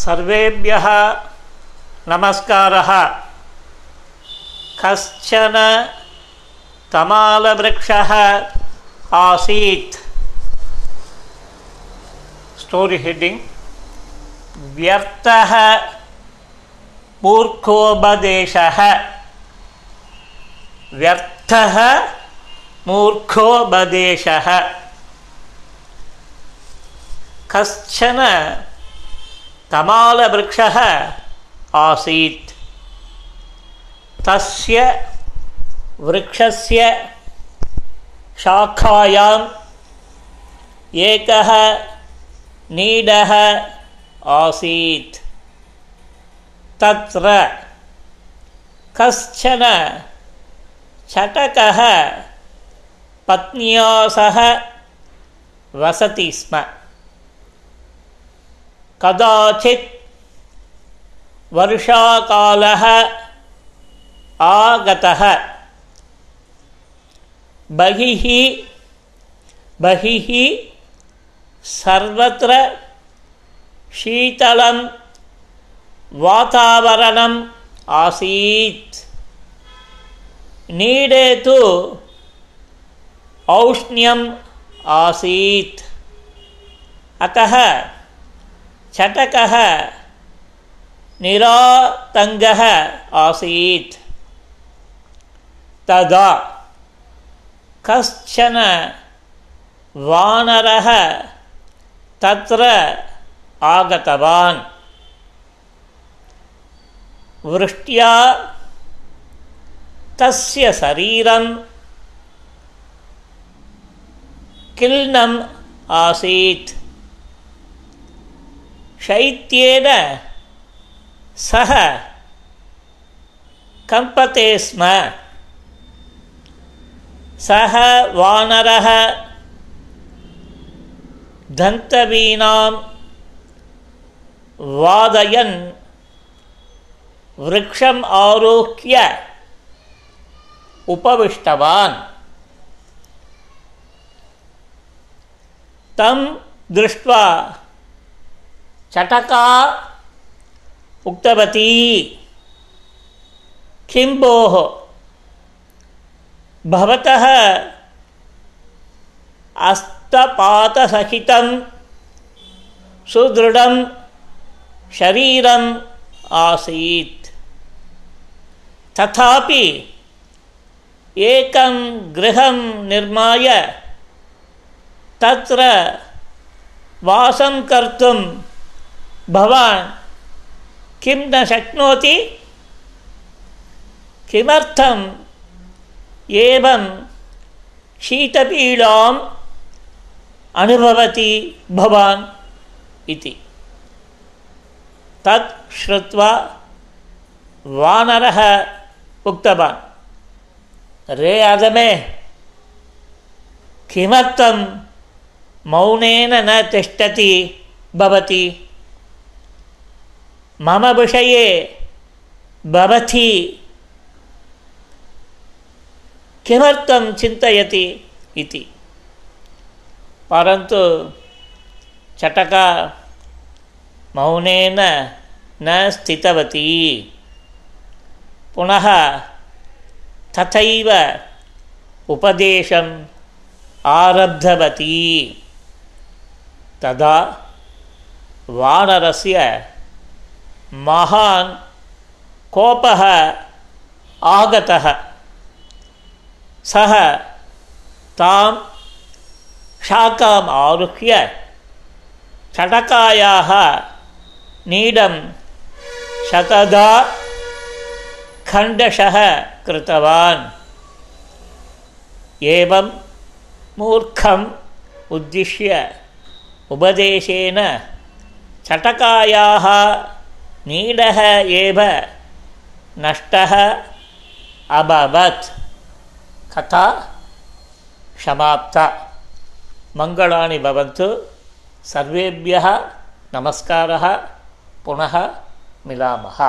सर्वेभ्यः नमस्कारः। कश्चन तमालवृक्षः आसीत्। स्टोरि हेडिङ्ग् व्यर्थः मूर्खोपदेशः। व्यर्थः मूर्खोपदेशः। कश्चन तमालवृक्षः आसीत्। तस्य वृक्षस्य शाखायाम् एकः नीडः आसीत्। तत्र कश्चन चटकः पत्न्या सह वसति स्म। कदाचित् वर्षाकालः आगतः। बहिः बहिः सर्वत्र शीतलं वातावरणम् आसीत्। नीडे तु औष्ण्यम् आसीत्। अतः ಚಟಕಃ ನಿರಾತಂಗಃ ಆಸೀತ್. ತದಾ ಕಶ್ಚನ ವಾನರಃ ತತ್ರ ಆಗತವಾನ್. ವೃಷ್ಟ್ಯಾ ತಸ್ಯ ಶರೀರಂ ಕಿಲ್ನಂ ಆಸೀತ್. शैत्येन ಸಹ कम्पते स्म सः वानरः दन्तवीनां वादयन् वृक्षम् आरोह्य उपविष्टवान् तं दृष्ट्वा चटका। उक्तवती। किं भोः भवतः अस्तपातसहितं सुदृढं शरीरम् आसीत्। तथापि एकं गृहं निर्माय तत्र वासं कर्तुं भवान् किं न शक्नोति? किमर्थम् एवं शीतपीडाम् अनुभवति भवान् इति? तत् श्रुत्वा वानरः उक्तवान्, रे अदमे किमर्थं मौनेन न तिष्ठति भवति? ಮಮ ವಿಷಯೇ ಭವತಿ ಕಿಮರ್ಥಂ ಚಿಂತಯತಿ ಇತಿ ಪರಂತು ಚಟಕ ಮೌನೇನ ನ ಸ್ಥಿತವತಿ ಪುನಃ ತಥೈವ ಉಪದೇಶಂ ಆರಬ್ಧವತಿ ತದಾ ವಾನರಸ್ಯ महान् कोपः आगतः सः तां शाखाम् आरुह्य चटकायाः नीडं शतदा खण्डशः कृतवान् एवं मूर्खम् उद्दिश्य उपदेशेन चटकायाः नीडः एव नष्टः अभवत् कथा समाप्ता मङ्गलानि भवन्तु सर्वेभ्यः नमस्कारः पुनः मिलामः